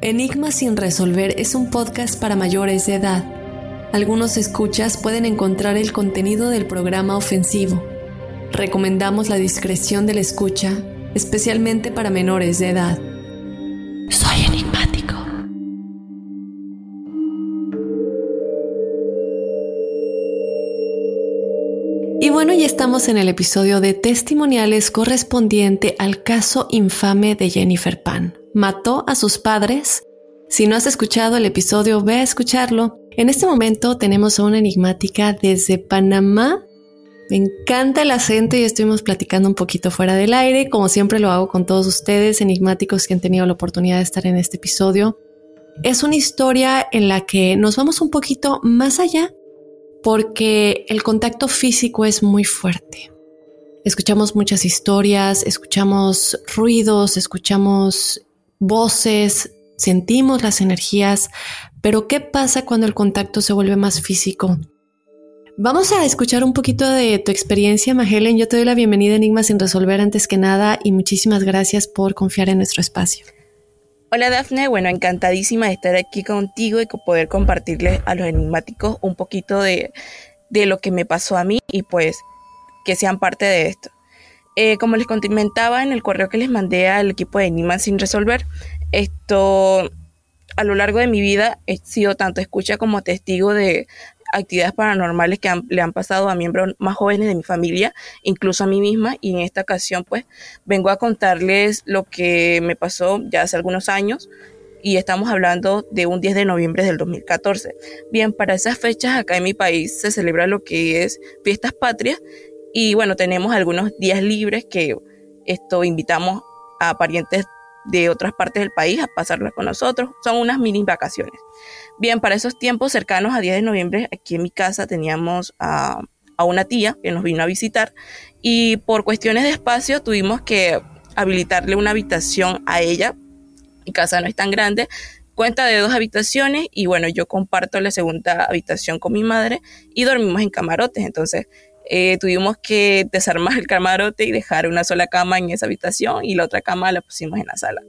Enigma sin resolver es un podcast para mayores de edad. Algunos escuchas pueden encontrar el contenido del programa ofensivo. Recomendamos la discreción de la escucha, especialmente para menores de edad. Soy enigmático. Y bueno, ya estamos en el episodio de testimoniales correspondiente al caso infame de Jennifer Pan. Mató a sus padres. Si no has escuchado el episodio, ve a escucharlo. En este momento tenemos a una enigmática desde Panamá. Me encanta el acento y estuvimos platicando un poquito fuera del aire, como siempre lo hago con todos ustedes, enigmáticos que han tenido la oportunidad de estar en este episodio. Es una historia en la que nos vamos un poquito más allá porque el contacto físico es muy fuerte. Escuchamos muchas historias, escuchamos ruidos, escuchamos voces, sentimos las energías, pero ¿qué pasa cuando el contacto se vuelve más físico? Vamos a escuchar un poquito de tu experiencia, Magelen. Yo te doy la bienvenida a Enigmas sin resolver antes que nada y muchísimas gracias por confiar en nuestro espacio. Hola Dafne, bueno, encantadísima de estar aquí contigo y poder compartirles a los enigmáticos un poquito de, de lo que me pasó a mí y pues que sean parte de esto. Eh, como les comentaba en el correo que les mandé al equipo de Enigmas sin resolver, esto a lo largo de mi vida he sido tanto escucha como testigo de actividades paranormales que le han pasado a miembros más jóvenes de mi familia, incluso a mí misma, y en esta ocasión pues vengo a contarles lo que me pasó ya hace algunos años y estamos hablando de un 10 de noviembre del 2014. Bien, para esas fechas acá en mi país se celebra lo que es fiestas patrias y bueno, tenemos algunos días libres que esto invitamos a parientes de otras partes del país a pasarlas con nosotros. Son unas mini vacaciones. Bien, para esos tiempos cercanos a 10 de noviembre, aquí en mi casa teníamos a, a una tía que nos vino a visitar y por cuestiones de espacio tuvimos que habilitarle una habitación a ella. Mi casa no es tan grande, cuenta de dos habitaciones y bueno, yo comparto la segunda habitación con mi madre y dormimos en camarotes. Entonces eh, tuvimos que desarmar el camarote y dejar una sola cama en esa habitación y la otra cama la pusimos en la sala.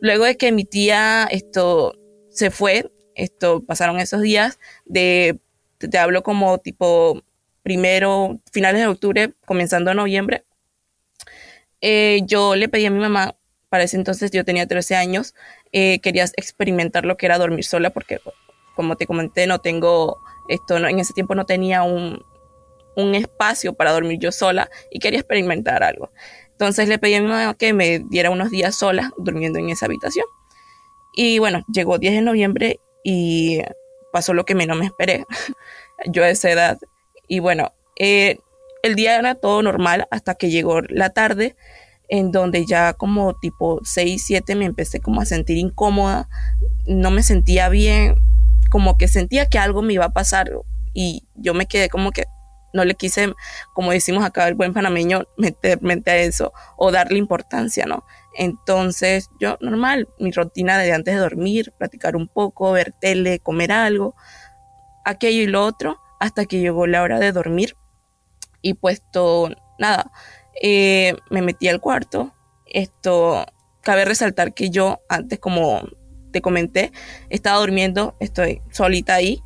Luego de que mi tía esto se fue, esto pasaron esos días de, te, hablo como tipo primero, finales de octubre, comenzando noviembre, eh, yo le pedí a mi mamá, para ese entonces yo tenía 13 años, eh, quería experimentar lo que era dormir sola porque, como te comenté, no tengo, esto no, en ese tiempo no tenía un, un espacio para dormir yo sola y quería experimentar algo. Entonces le pedí a mi mamá que me diera unos días sola durmiendo en esa habitación. Y bueno, llegó 10 de noviembre y pasó lo que menos me esperé. yo a esa edad. Y bueno, eh, el día era todo normal hasta que llegó la tarde. en donde ya como tipo 6, 7 me empecé como a sentir incómoda, no me sentía bien, como que sentía que algo me iba a pasar y yo me quedé como que no le quise, como decimos acá el buen panameño, meter mente a eso o darle importancia, ¿no? Entonces yo normal, mi rutina de antes de dormir, platicar un poco, ver tele, comer algo, aquello y lo otro, hasta que llegó la hora de dormir y puesto nada, eh, me metí al cuarto. Esto, cabe resaltar que yo antes, como te comenté, estaba durmiendo, estoy solita ahí.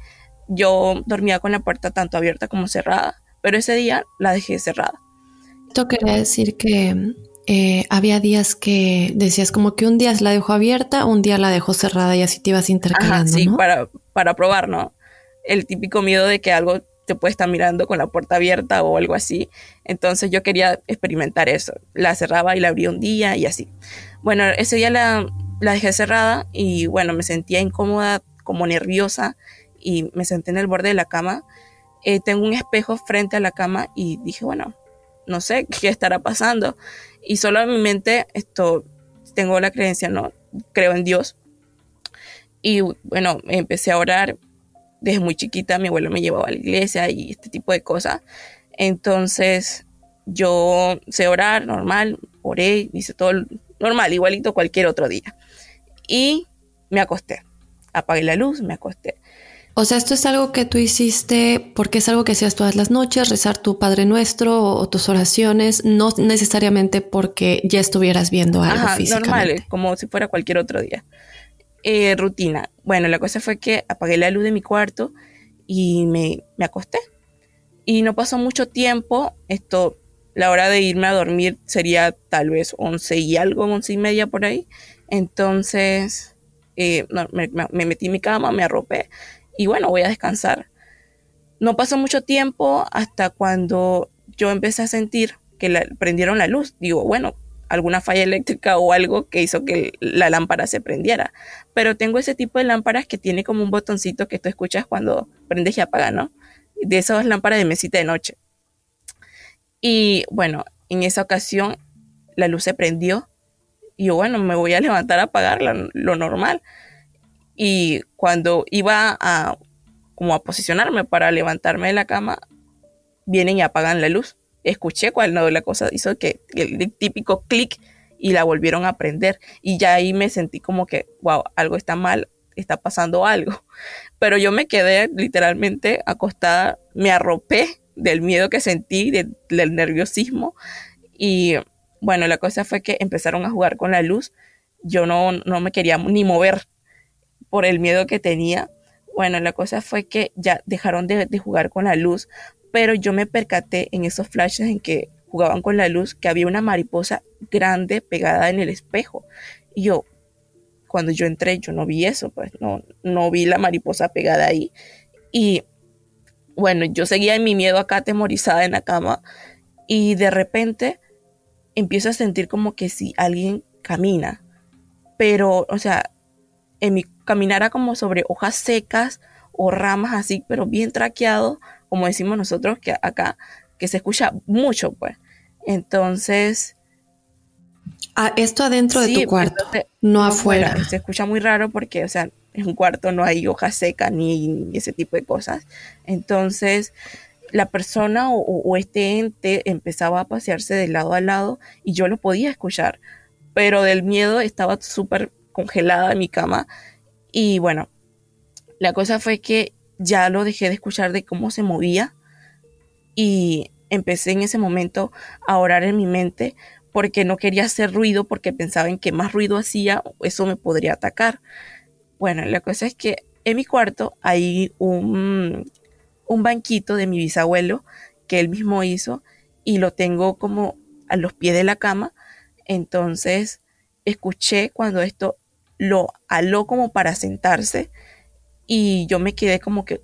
Yo dormía con la puerta tanto abierta como cerrada, pero ese día la dejé cerrada. Esto quería decir que eh, había días que decías como que un día la dejó abierta, un día la dejó cerrada y así te ibas intercalando. sí, para, para probar, ¿no? El típico miedo de que algo te puede estar mirando con la puerta abierta o algo así. Entonces yo quería experimentar eso. La cerraba y la abría un día y así. Bueno, ese día la, la dejé cerrada y bueno, me sentía incómoda, como nerviosa y me senté en el borde de la cama. Eh, tengo un espejo frente a la cama y dije, bueno, no sé qué estará pasando. Y solo en mi mente esto, tengo la creencia, ¿no? Creo en Dios. Y bueno, empecé a orar, desde muy chiquita mi abuelo me llevaba a la iglesia y este tipo de cosas. Entonces yo sé orar normal, oré, hice todo normal, igualito cualquier otro día. Y me acosté. Apagué la luz, me acosté. O sea, esto es algo que tú hiciste porque es algo que hacías todas las noches, rezar tu Padre Nuestro o, tus oraciones, no necesariamente porque ya estuvieras viendo algo Ajá, normal, como si fuera cualquier otro día. Eh, rutina. Bueno, la cosa fue que apagué la luz de mi cuarto y me, me acosté. Y no pasó mucho tiempo, esto, la hora de irme a dormir sería tal vez once y algo, once y media por ahí. Entonces eh, me, metí en mi cama, me arropé y bueno, voy a descansar. No pasó mucho tiempo hasta cuando yo empecé a sentir que prendieron la luz. Digo, bueno, alguna falla eléctrica o algo que hizo que la lámpara se prendiera. Pero tengo ese tipo de lámparas que tiene como un botoncito que tú escuchas cuando prendes y apaga, ¿no? De esas lámparas de mesita de noche. Y bueno, en esa ocasión la luz se prendió y yo, bueno, me voy a levantar a apagarla, lo normal. Y cuando iba a como a posicionarme para levantarme de la cama, vienen y apagan la luz escuché cuando la cosa hizo que el típico clic y la volvieron a prender y ya ahí me sentí como que, wow, algo está mal, está pasando algo. Pero yo me quedé literalmente acostada, me arropé del miedo que sentí, del nerviosismo y bueno, la cosa fue que empezaron a jugar con la luz. Yo no, no me quería ni mover por el miedo que tenía. Bueno, la cosa fue que ya dejaron de, de jugar con la luz pero yo me percaté en esos flashes en que jugaban con la luz que había una mariposa grande pegada en el espejo. Y yo, cuando yo entré, yo no vi eso, pues no, no vi la mariposa pegada ahí. Y bueno, yo seguía en mi miedo acá atemorizada en la cama y de repente empiezo a sentir como que si alguien camina, pero, o sea, en mi caminara como sobre hojas secas o ramas así, pero bien traqueado, como decimos nosotros que acá, que se escucha mucho, pues. Entonces... Ah, esto adentro de tu pues, cuarto, no afuera. Se escucha muy raro porque, o sea, en un cuarto no hay hoja seca ni, ese tipo de cosas. Entonces, la persona o, este ente empezaba a pasearse de lado a lado y yo lo podía escuchar, pero del miedo estaba súper congelada en mi cama. Y bueno, la cosa fue que ya lo dejé de escuchar de cómo se movía y empecé en ese momento a orar en mi mente porque no quería hacer ruido porque pensaba en que más ruido hacía eso me podría atacar. Bueno, la cosa es que en mi cuarto hay un, un banquito de mi bisabuelo que él mismo hizo y lo tengo como a los pies de la cama. Entonces escuché cuando esto lo aló como para sentarse y yo me quedé como que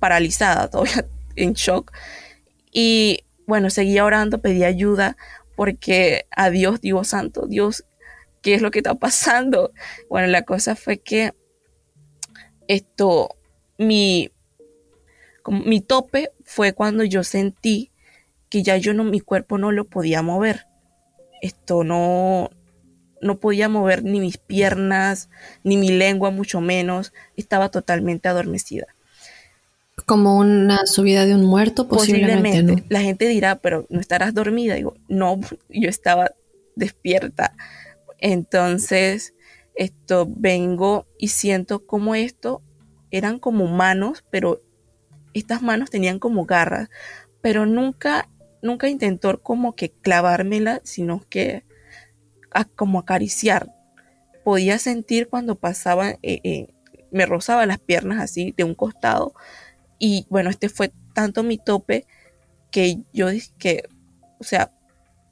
paralizada, todavía en shock. Y bueno, seguía orando, pedí ayuda porque a Dios, Dios santo, Dios, ¿qué es lo que está pasando? Bueno, la cosa fue que esto, mi, mi tope fue cuando yo sentí que ya yo no, mi cuerpo no lo podía mover. esto no, no podía mover ni mis piernas, ni mi lengua, mucho menos. Estaba totalmente adormecida. Como una subida de un muerto, posiblemente. La gente dirá, pero no estarás dormida. Digo, no, yo estaba despierta. Entonces, esto vengo y siento como esto eran como manos, pero estas manos tenían como garras, pero nunca, nunca intentó como que clavármela, sino que como acariciar. Podía sentir cuando pasaba, eh, eh, me rozaba las piernas así de un costado. Y bueno, este fue tanto mi tope que yo dije que, o sea,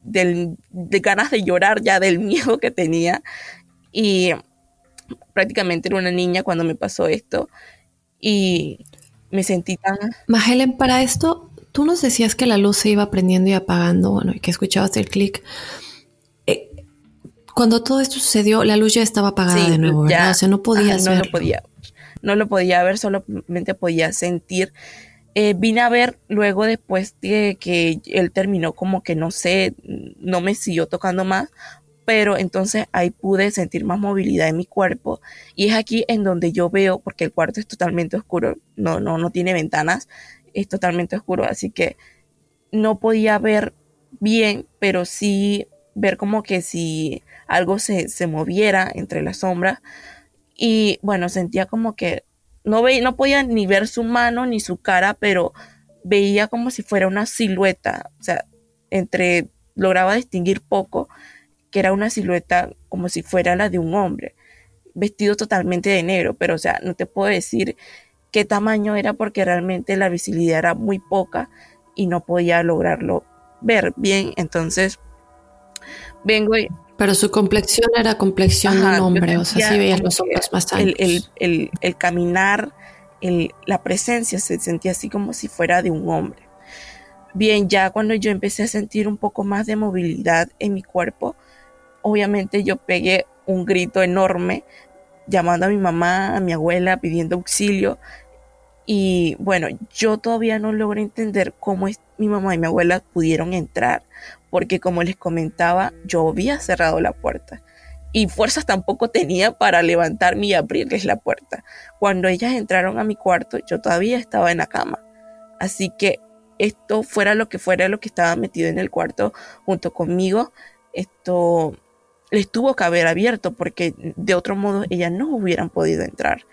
del, de ganas de llorar ya del miedo que tenía. Y prácticamente era una niña cuando me pasó esto. Y me sentí tan... Magelen, para esto, tú nos decías que la luz se iba prendiendo y apagando, bueno, y que escuchabas el clic. Cuando todo esto sucedió, la luz ya estaba apagada de nuevo, ¿verdad? o sea, no podía No lo podía, no lo podía ver, solamente podía sentir. Eh, vine a ver luego después de que él terminó como que no sé, no me siguió tocando más, pero entonces ahí pude sentir más movilidad en mi cuerpo y es aquí en donde yo veo, porque el cuarto es totalmente oscuro, no, no, no tiene ventanas, es totalmente oscuro, así que no podía ver bien, pero sí ver como que si algo se, moviera entre las sombras y bueno, sentía como que no, veía, no podía ni ver su mano ni su cara, pero veía como si fuera una silueta, o sea, entre lograba distinguir poco que era una silueta como si fuera la de un hombre, vestido totalmente de negro, pero o sea, no te puedo decir qué tamaño era porque realmente la visibilidad era muy poca y no podía lograrlo ver bien, entonces vengo y... Pero su complexión era complexión de un hombre, o sea, sí veías los ojos más el, el, el, caminar, la presencia se sentía así como si fuera de un hombre. Bien, ya cuando yo empecé a sentir un poco más de movilidad en mi cuerpo, obviamente yo pegué un grito enorme llamando a mi mamá, a mi abuela, pidiendo auxilio. Y bueno, yo todavía no logro entender cómo es, mi mamá y mi abuela pudieron entrar, porque como les comentaba, yo había cerrado la puerta y fuerzas tampoco tenía para levantarme y abrirles la puerta. Cuando ellas entraron a mi cuarto, yo todavía estaba en la cama. Así que esto fuera lo que fuera lo que estaba metido en el cuarto junto conmigo, esto les tuvo que haber abierto porque de otro modo ellas no hubieran podido entrar.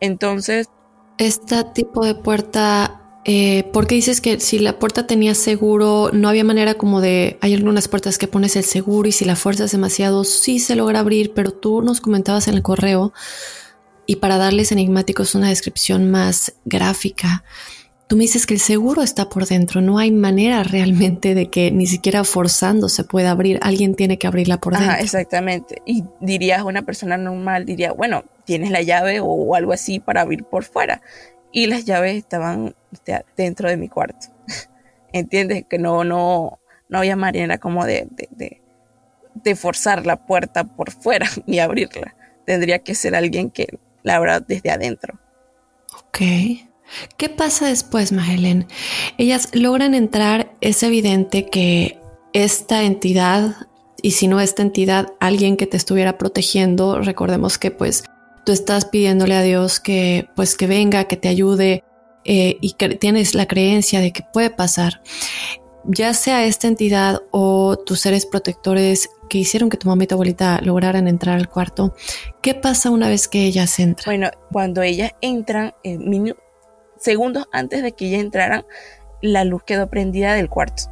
Entonces... Este tipo de puerta, eh, porque dices que si la puerta tenía seguro, no había manera como de... Hay algunas puertas que pones el seguro y si la fuerza es demasiado, sí se logra abrir, pero tú nos comentabas en el correo y para darles enigmáticos una descripción más gráfica, Tú me dices que el seguro está por dentro, no hay manera realmente de que ni siquiera forzando se pueda abrir, alguien tiene que abrirla por dentro. exactamente. Y dirías, una persona normal diría, bueno, tienes la llave o, algo así para abrir por fuera. Y las llaves estaban dentro de mi cuarto. ¿Entiendes? Que no, no, no había manera como de, de, forzar la puerta por fuera ni abrirla. Tendría que ser alguien que la abra desde adentro. Ok. ¿Qué pasa después, Magelen? Ellas logran entrar, es evidente que esta entidad, y si no esta entidad, alguien que te estuviera protegiendo, recordemos que pues tú estás pidiéndole a Dios que pues que venga, que te ayude eh, y que tienes la creencia de que puede pasar. Ya sea esta entidad o tus seres protectores que hicieron que tu mamá y tu abuelita lograran entrar al cuarto, ¿qué pasa una vez que ellas entran? Bueno, cuando ellas entran, eh, segundos antes de que ella entraran, la luz quedó prendida del cuarto.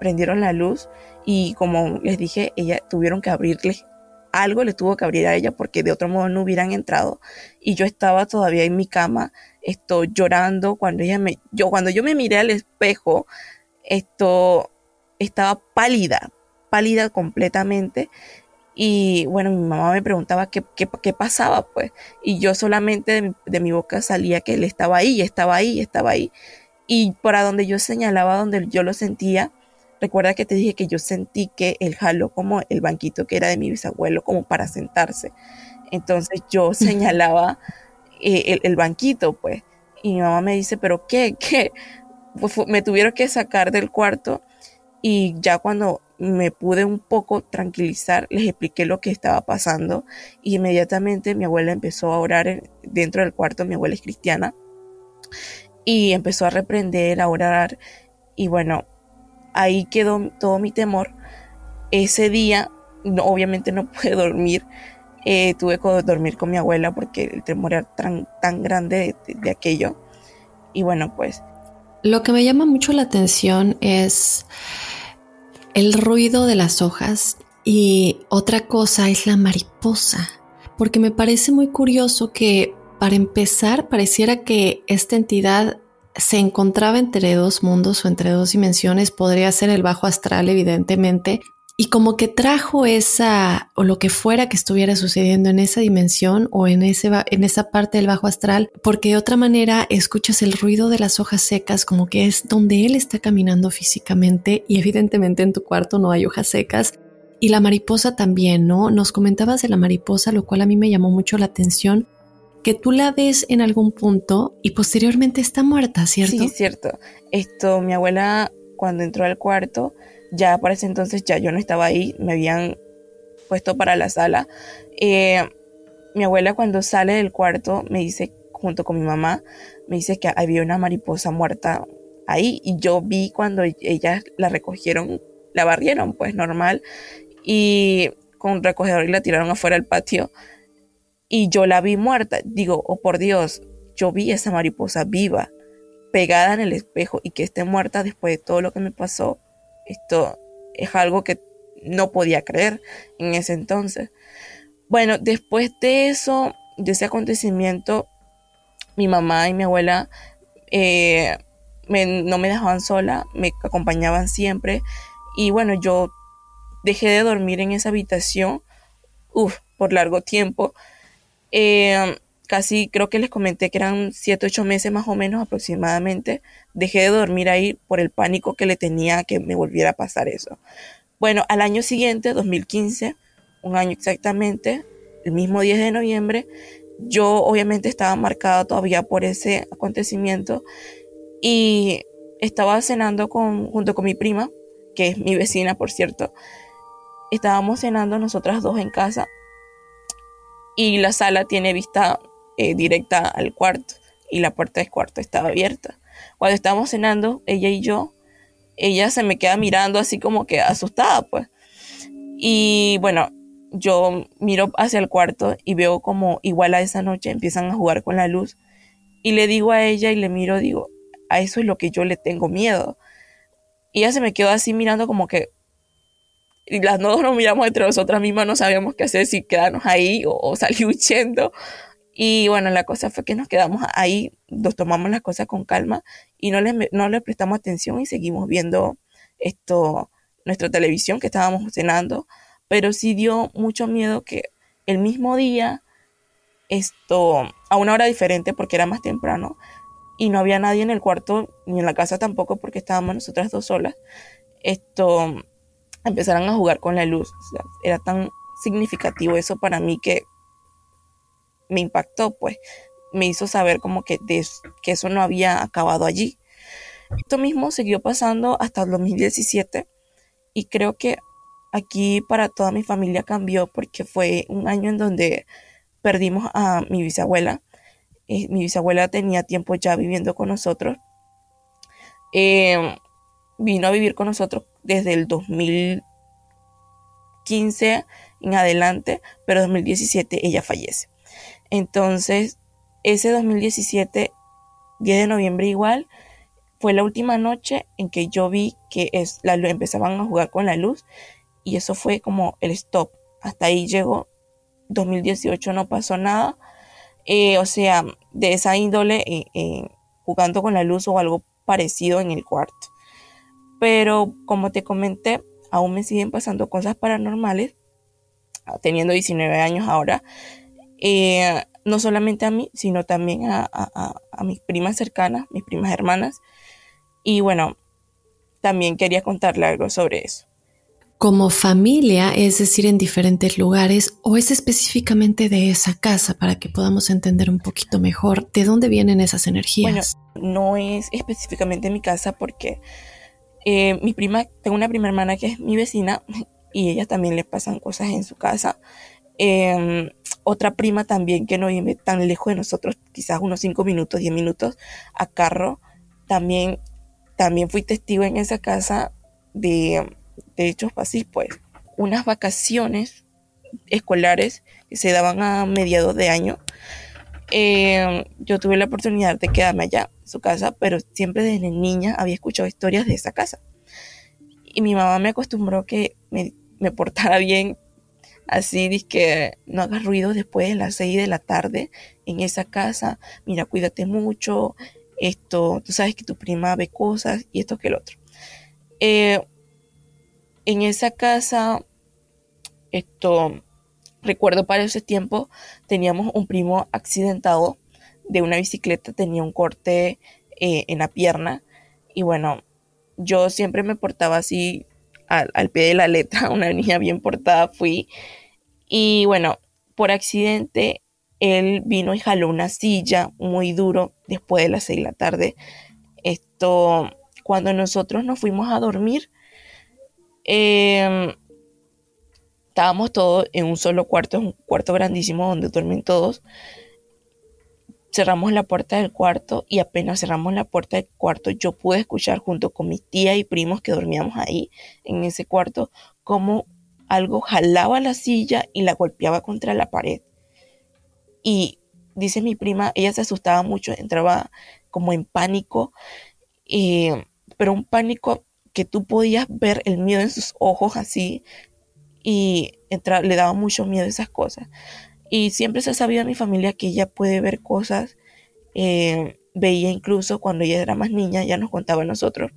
Prendieron la luz y como les dije, ella tuvieron que abrirle algo, le tuvo que abrir a ella porque de otro modo no hubieran entrado. Y yo estaba todavía en mi cama, esto llorando cuando ella me, yo cuando yo me miré al espejo, esto estaba pálida, pálida completamente y bueno, mi mamá me preguntaba qué, qué, pasaba, pues. Y yo solamente de, mi boca salía que él estaba ahí, estaba ahí, estaba ahí. Y para donde yo señalaba, donde yo lo sentía, recuerda que te dije que yo sentí que él jaló como el banquito que era de mi bisabuelo, como para sentarse. Entonces yo señalaba eh, el, banquito, pues. Y mi mamá me dice, ¿pero qué? ¿Qué? Pues me tuvieron que sacar del cuarto y ya cuando me pude un poco tranquilizar, les expliqué lo que estaba pasando y inmediatamente mi abuela empezó a orar dentro del cuarto, mi abuela es cristiana, y empezó a reprender, a orar y bueno, ahí quedó todo mi temor. Ese día, obviamente no pude dormir, eh, tuve que dormir con mi abuela porque el temor era tan, tan grande de aquello. Y bueno, pues... Lo que me llama mucho la atención es el ruido de las hojas y otra cosa es la mariposa, porque me parece muy curioso que para empezar pareciera que esta entidad se encontraba entre dos mundos o entre dos dimensiones, podría ser el bajo astral evidentemente, y como que trajo esa o lo que fuera que estuviera sucediendo en esa dimensión o en, ese, en esa parte del bajo astral, porque de otra manera escuchas el ruido de las hojas secas como que es donde él está caminando físicamente y evidentemente en tu cuarto no hay hojas secas. Y la mariposa también, ¿no? Nos comentabas de la mariposa, lo cual a mí me llamó mucho la atención, que tú la ves en algún punto y posteriormente está muerta, ¿cierto? Sí, cierto. Esto, mi abuela cuando entró al cuarto, ya para ese entonces ya yo no estaba ahí, me habían puesto para la sala. Eh, mi abuela cuando sale del cuarto me dice, junto con mi mamá, me dice que había una mariposa muerta ahí y yo vi cuando ellas la recogieron, la barrieron pues normal y con un recogedor y la tiraron afuera del patio y yo la vi muerta. Digo, oh por Dios, yo vi esa mariposa viva, pegada en el espejo y que esté muerta después de todo lo que me pasó esto es algo que no podía creer en ese entonces. Bueno, después de eso, de ese acontecimiento, mi mamá y mi abuela eh, no me dejaban sola, me acompañaban siempre. Y bueno, yo dejé de dormir en esa habitación por largo tiempo. Eh, casi creo que les comenté que eran 7, 8 meses más o menos aproximadamente. Dejé de dormir ahí por el pánico que le tenía que me volviera a pasar eso. Bueno, al año siguiente, 2015, un año exactamente, el mismo 10 de noviembre, yo obviamente estaba marcada todavía por ese acontecimiento y estaba cenando con, junto con mi prima, que es mi vecina, por cierto. Estábamos cenando nosotras dos en casa y la sala tiene vista eh, directa al cuarto y la puerta del cuarto estaba abierta. Cuando estábamos cenando, ella y yo, ella se me queda mirando así como que asustada, pues. Y bueno, yo miro hacia el cuarto y veo como igual a esa noche empiezan a jugar con la luz. Y le digo a ella y le miro, digo, a eso es lo que yo le tengo miedo. Y ella se me quedó así mirando como que y las dos nos miramos entre nosotras mismas, no sabíamos qué hacer, si quedarnos ahí o, o salir huyendo. Y bueno, la cosa fue que nos quedamos ahí, nos tomamos las cosas con calma y no le, no le prestamos atención y seguimos viendo esto, nuestra televisión que estábamos cenando, pero sí dio mucho miedo que el mismo día, esto, a una hora diferente porque era más temprano y no había nadie en el cuarto ni en la casa tampoco porque estábamos nosotras dos solas, esto, empezaron a jugar con la luz, era tan significativo eso para mí que me impactó, pues me hizo saber como que, que eso no había acabado allí. Esto mismo siguió pasando hasta el 2017 y creo que aquí para toda mi familia cambió porque fue un año en donde perdimos a mi bisabuela. Eh, mi bisabuela tenía tiempo ya viviendo con nosotros. Em, vino a vivir con nosotros desde el 2015 en adelante, pero en 2017 ella fallece. Entonces, ese 2017, 10 de noviembre igual, fue la última noche en que yo vi que es, la, empezaban a jugar con la luz y eso fue como el stop. Hasta ahí llegó. 2018 no pasó nada. Eh, o sea, de esa índole eh, eh, jugando con la luz o algo parecido en el cuarto. Pero como te comenté, aún me siguen pasando cosas paranormales. Teniendo 19 años ahora, eh, no solamente a mí, sino también a, mis primas cercanas, mis primas hermanas. Y bueno, también quería contarle algo sobre eso. Como familia, es decir, en diferentes lugares, o es específicamente de esa casa para que podamos entender un poquito mejor de dónde vienen esas energías. Bueno, no es específicamente mi casa porque Eh, mi prima, tengo una prima hermana que es mi vecina y ella también le pasan cosas en su casa. Em, otra prima también que no vive tan lejos de nosotros, quizás unos 5 minutos, 10 minutos a carro, también, también fui testigo en esa casa de, de hechos así, pues, unas vacaciones escolares que se daban a mediados de año. Em, yo tuve la oportunidad de quedarme allá, su casa, pero siempre desde niña había escuchado historias de esa casa. Y mi mamá me acostumbró que me, portara bien así que no hagas ruido después de las 6 de la tarde en esa casa, mira, cuídate mucho, esto, tú sabes que tu prima ve cosas y esto que el otro. Eh, en esa casa, esto, recuerdo para ese tiempo, teníamos un primo accidentado de una bicicleta, tenía un corte eh, en la pierna y bueno, yo siempre me portaba así al, pie de la letra, una niña bien portada fui y bueno, por accidente, él vino y jaló una silla muy duro después de las seis de la tarde. Esto, cuando nosotros nos fuimos a dormir, em, estábamos todos en un solo cuarto, un cuarto grandísimo donde duermen todos. Cerramos la puerta del cuarto y apenas cerramos la puerta del cuarto, yo pude escuchar junto con mi tía y primos que dormíamos ahí en ese cuarto, cómo algo jalaba la silla y la golpeaba contra la pared. Y dice mi prima, ella se asustaba mucho, entraba como en pánico, pero un pánico que tú podías ver el miedo en sus ojos así y le daba mucho miedo esas cosas. Y siempre se ha sabido en mi familia que ella puede ver cosas, eh, veía incluso cuando ella era más niña, ya nos contaba a nosotros,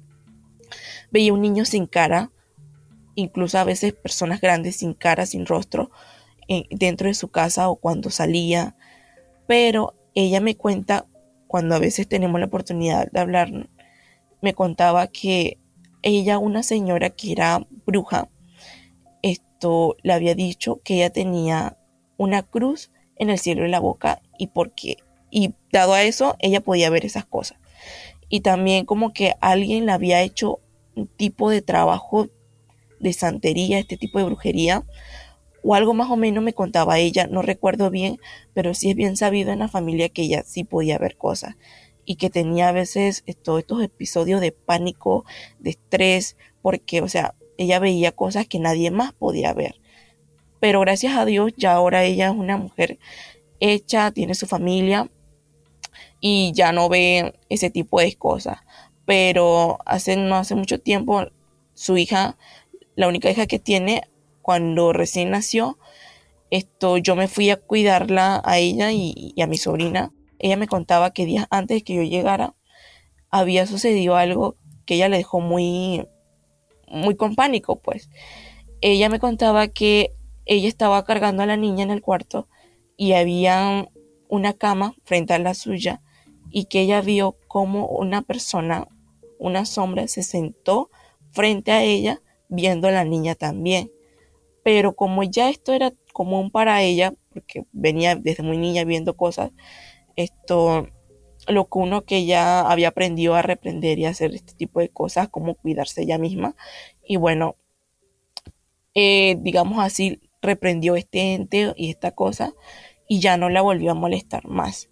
veía un niño sin cara, incluso a veces personas grandes sin cara, sin rostro, eh, dentro de su casa o cuando salía. Pero ella me cuenta, cuando a veces tenemos la oportunidad de hablar, me contaba que ella, una señora que era bruja, esto le había dicho que ella tenía una cruz en el cielo de la boca y porque y dado a eso ella podía ver esas cosas y también como que alguien le había hecho un tipo de trabajo de santería, este tipo de brujería, o algo más o menos me contaba ella, no recuerdo bien, pero sí es bien sabido en la familia que ella sí podía ver cosas y que tenía a veces todos estos episodios de pánico, de estrés, porque, o sea, ella veía cosas que nadie más podía ver. Pero gracias a Dios ya ahora ella es una mujer hecha, tiene su familia y ya no ve ese tipo de cosas. Pero hace no hace mucho tiempo su hija la única hija que tiene cuando recién nació. Esto, yo me fui a cuidarla a ella y, a mi sobrina. Ella me contaba que días antes de que yo llegara había sucedido algo que ella le dejó muy, muy con pánico, pues. Ella me contaba que ella estaba cargando a la niña en el cuarto y había una cama frente a la suya y que ella vio como una persona, una sombra, se sentó frente a ella viendo a la niña también. Pero como ya esto era común para ella, porque venía desde muy niña viendo cosas, esto, lo que uno que ya había aprendido a reprender y hacer este tipo de cosas, como cuidarse ella misma. Y bueno, eh, digamos así, reprendió este ente y esta cosa y ya no la volvió a molestar más.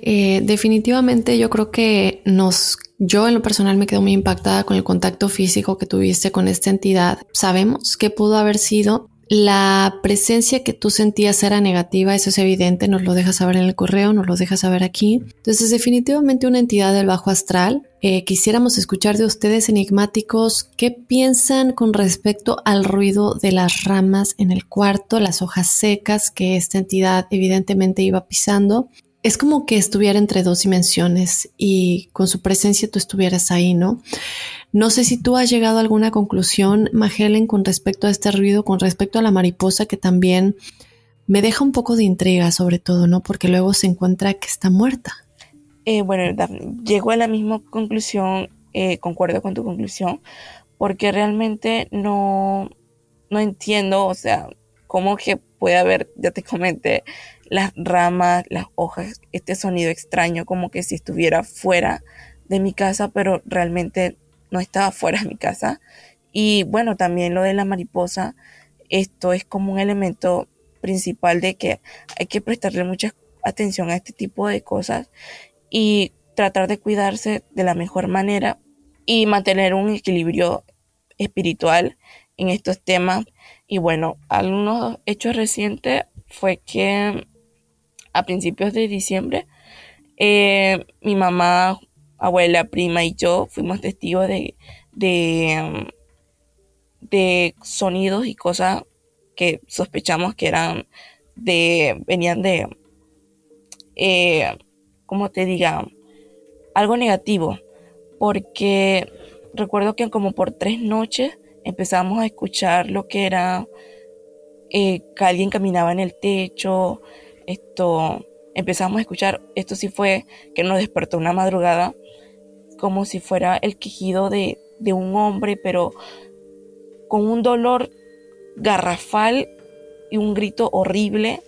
Eh, definitivamente yo creo que nos, yo en lo personal me quedo muy impactada con el contacto físico que tuviste con esta entidad. Sabemos que pudo haber sido la presencia que tú sentías era negativa, eso es evidente, nos lo dejas saber en el correo, nos lo dejas saber aquí. Entonces, definitivamente una entidad del bajo astral. Eh, quisiéramos escuchar de ustedes enigmáticos qué piensan con respecto al ruido de las ramas en el cuarto, las hojas secas que esta entidad evidentemente iba pisando es como que estuviera entre dos dimensiones y con su presencia tú estuvieras ahí, ¿no? No sé si tú has llegado a alguna conclusión, Magelen, con respecto a este ruido, con respecto a la mariposa, que también me deja un poco de intriga, sobre todo, ¿no? Porque luego se encuentra que está muerta. Eh, bueno, llego a la misma conclusión, eh, concuerdo con tu conclusión, porque realmente no, no entiendo, o sea, cómo que puede haber, ya te comenté, las ramas, las hojas, este sonido extraño, como que si estuviera fuera de mi casa, pero realmente no estaba fuera de mi casa. Y bueno, también lo de la mariposa, esto es como un elemento principal de que hay que prestarle mucha atención a este tipo de cosas y tratar de cuidarse de la mejor manera y mantener un equilibrio espiritual en estos temas. Y bueno, algunos hechos recientes fue que a principios de diciembre eh, mi mamá, abuela, prima y yo fuimos testigos de, de, de sonidos y cosas que sospechamos que eran de, venían de, eh, como te diga, algo negativo, porque recuerdo que como por tres noches empezamos a escuchar lo que era eh, que alguien caminaba en el techo, esto, empezamos a escuchar, esto sí fue que nos despertó una madrugada, como si fuera el quejido de, de un hombre, pero con un dolor garrafal y un grito horrible.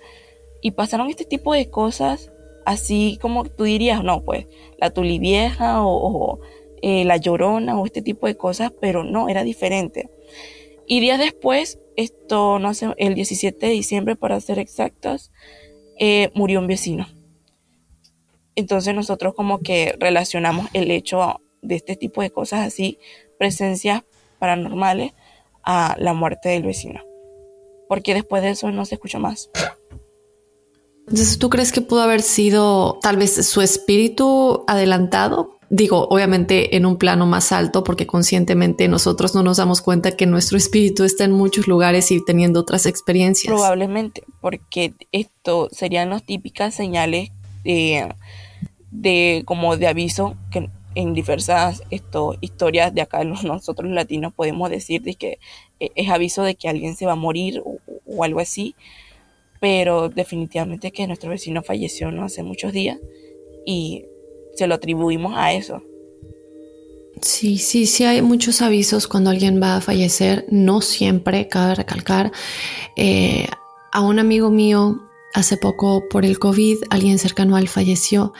Y pasaron este tipo de cosas así como tú dirías, no, pues la tuli vieja o, eh, la llorona o este tipo de cosas, pero no, era diferente. Y días después, esto, no sé, el 17 de diciembre para ser exactos, eh, murió un vecino. Entonces nosotros como que relacionamos el hecho de este tipo de cosas así, presencias paranormales, a la muerte del vecino. Porque después de eso no se escuchó más. Entonces, ¿tú crees que pudo haber sido tal vez su espíritu adelantado? Digo, obviamente en un plano más alto, porque conscientemente nosotros no nos damos cuenta que nuestro espíritu está en muchos lugares y teniendo otras experiencias. Probablemente, porque esto serían las típicas señales de, de como de aviso que en diversas esto, historias de acá nosotros los latinos podemos decir de que eh, es aviso de que alguien se va a morir o, algo así, pero definitivamente que nuestro vecino falleció no hace muchos días y se lo atribuimos a eso. Sí, sí, sí hay muchos avisos cuando alguien va a fallecer, no siempre, cabe recalcar. Eh, a un amigo mío Hace poco por el COVID alguien cercano a él falleció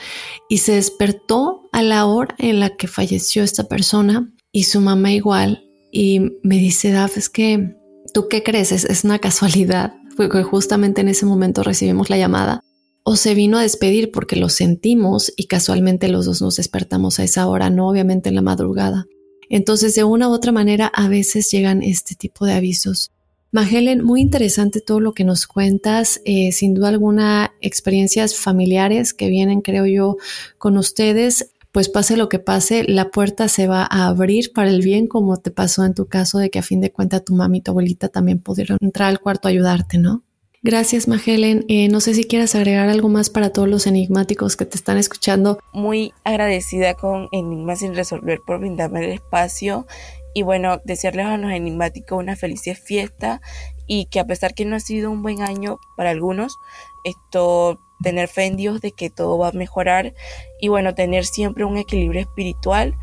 y se despertó a la hora en la que falleció esta persona y su mamá igual y me dice, Daf, es que tú qué crees, es, una casualidad, porque justamente en ese momento recibimos la llamada o se vino a despedir porque lo sentimos y casualmente los dos nos despertamos a esa hora, no obviamente en la madrugada. Entonces, de una u otra manera, a veces llegan este tipo de avisos. Magelen, muy interesante todo lo que nos cuentas. Eh, sin duda alguna, experiencias familiares que vienen, creo yo, con ustedes. Pues pase lo que pase, la puerta se va a abrir para el bien, como te pasó en tu caso de que a fin de cuentas tu mami y tu abuelita también pudieron entrar al cuarto a ayudarte, ¿no? Gracias, Magelen. Eh, no sé si quieras agregar algo más para todos los enigmáticos que te están escuchando. Muy agradecida con Enigmas sin resolver por brindarme el espacio y bueno, desearles a los enigmáticos una feliz fiesta y que a pesar que no ha sido un buen año para algunos, esto tener fe en Dios de que todo va a mejorar y bueno, tener siempre un equilibrio espiritual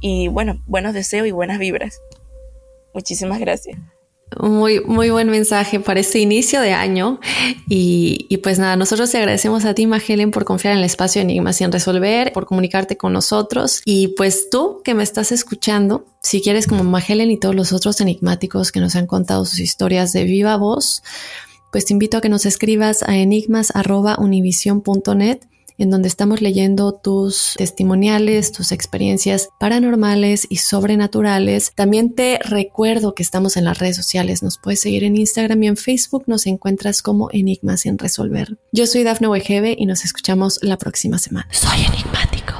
y bueno, buenos deseos y buenas vibras. Muchísimas gracias. Muy, muy buen mensaje para este inicio de año. Y, pues nada, nosotros te agradecemos a ti, Magelen, por confiar en el espacio de Enigmas sin resolver, por comunicarte con nosotros. Y pues tú que me estás escuchando, si quieres como Magelen y todos los otros enigmáticos que nos han contado sus historias de viva voz, pues te invito a que nos escribas a enigmas.univision.net en donde estamos leyendo tus testimoniales, tus experiencias paranormales y sobrenaturales. También te recuerdo que estamos en las redes sociales. Nos puedes seguir en Instagram y en Facebook. Nos encuentras como Enigmas sin resolver. Yo soy Dafne Wegebe y nos escuchamos la próxima semana. Soy enigmático.